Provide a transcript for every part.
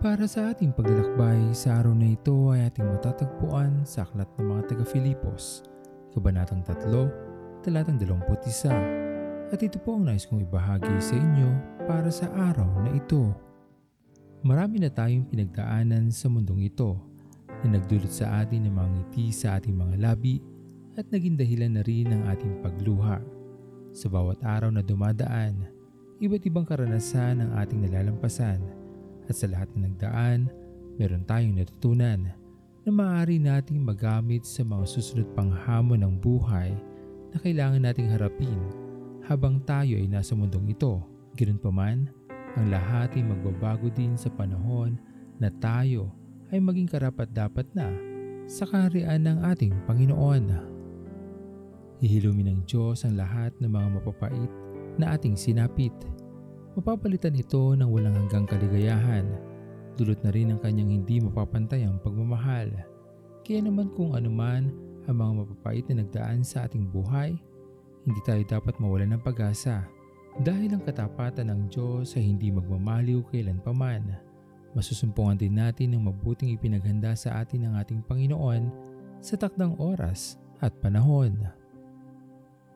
Para sa ating paglalakbay, sa araw na ito ay ating matatagpuan sa Aklat ng mga taga-Filipos, Kabanatang 3, Talatang 21. At ito po ang nais kong ibahagi sa inyo para sa araw na ito. Marami na tayong pinagdaanan sa mundong ito na nagdulot sa atin ng mga ngiti sa ating mga labi at naging dahilan na rin ng ating pagluha. Sa bawat araw na dumadaan, iba't ibang karanasan ang ating nalalampasan at sa lahat ng nagdaan, meron tayong natutunan na maaari nating magamit sa mga susunod pang hamon ng buhay na kailangan nating harapin habang tayo ay nasa mundong ito. Ganoon pa man, ang lahat ay magbabago din sa panahon na tayo ay maging karapat dapat na sa kaharian ng ating Panginoon. Hihilumin ng Diyos ang lahat ng mga mapapait na ating sinapit. Mapapalitan ito ng walang hanggang kaligayahan. Dulot na rin ang kanyang hindi mapapantayang pagmamahal. Kaya naman kung anuman ang mga mapapait na nagdaan sa ating buhay, hindi tayo dapat mawalan ng pag-asa dahil ang katapatan ng Diyos ay hindi magmamaliw kailan paman. Masusumpungan din natin ng mabuting ipinaghanda sa atin ng ating Panginoon sa takdang oras at panahon.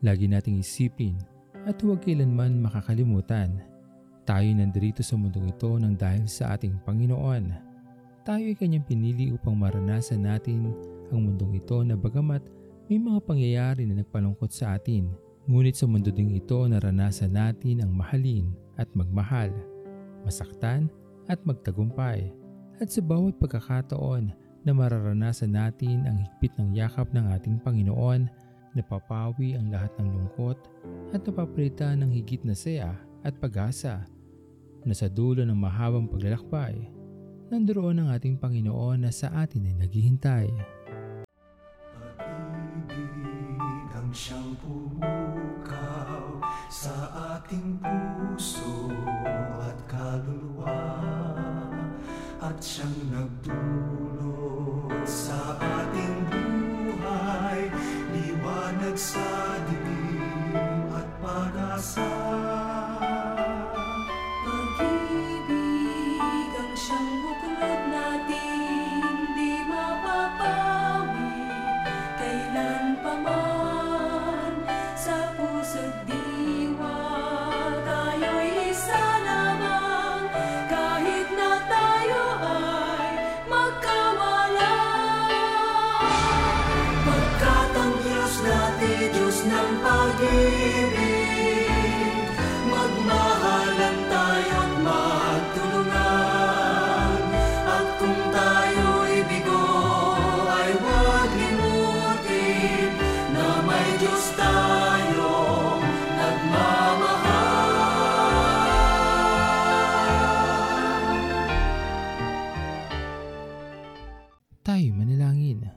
Lagi nating isipin at huwag kailanman makakalimutan. Tayo nandirito sa mundong ito ng dahil sa ating Panginoon. Tayo ay kanyang pinili upang maranasan natin ang mundong ito na bagamat may mga pangyayari na nagpalungkot sa atin. Ngunit sa mundo ding ito naranasan natin ang mahalin at magmahal, masaktan at magtagumpay. At sa bawat pagkakataon na mararanasan natin ang higpit ng yakap ng ating Panginoon, napapawi ang lahat ng lungkot at napapalitan ng higit na saya at pag-asa na sa dulo ng mahabang paglalakbay, nandoon ang ating Panginoon na sa atin ay naghihintay. Pag-ibig ang siyang pumukaw sa ating puso at kaluluwa at siyang nagdulot Tayo manalangin.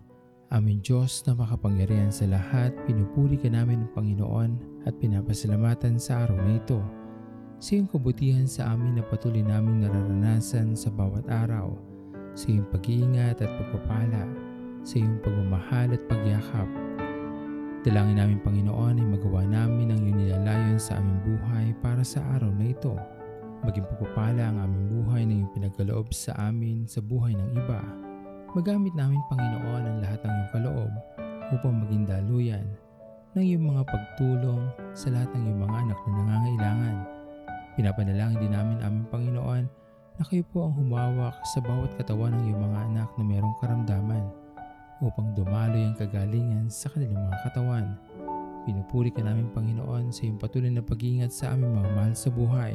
Aming Diyos na makapangyarihan sa lahat, pinupuri ka namin ng Panginoon at pinapasalamatan sa araw na ito. Sa iyong kabutihan sa amin na patuloy naming nararanasan sa bawat araw, sa iyong pag-iingat at pagpapala, sa iyong pagmamahal at pagyakap. Dalangin namin Panginoon ay magawa namin ang iyong nilalayon sa aming buhay para sa araw na ito. Maging pagpapala ang aming buhay na iyong pinagkaloob sa amin sa buhay ng iba. Magamit namin Panginoon ang lahat ng iyong kaloob upang maging daluyan ng iyong mga pagtulong sa lahat ng iyong mga anak na nangangailangan. Pinapanalangin din namin aming Panginoon na kayo po ang humawak sa bawat katawan ng iyong mga anak na mayroong karamdaman upang dumaloy ang kagalingan sa kanilang mga katawan. Pinupuri ka namin Panginoon sa iyong patuloy na pag-iingat sa aming mga mahal sa buhay.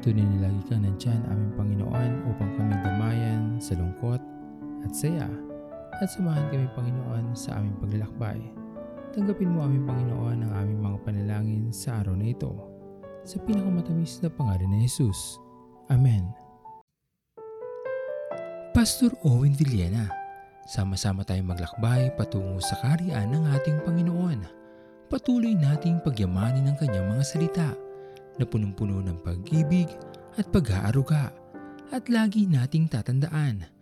Tunay na lagi kang nandyan aming Panginoon upang kami damayan sa lungkot at saya at samahan kami Panginoon sa aming paglalakbay. Tanggapin mo aming Panginoon ang aming mga panalangin sa araw na ito. Sa pinakamatamis na pangalan ni Jesus. Amen. Pastor Owen Villena, sama-sama tayong maglakbay patungo sa kaharian ng ating Panginoon. Patuloy nating pagyamanin ang kanyang mga salita na punong-puno ng pag-ibig at pag-aaruga. At lagi nating tatandaan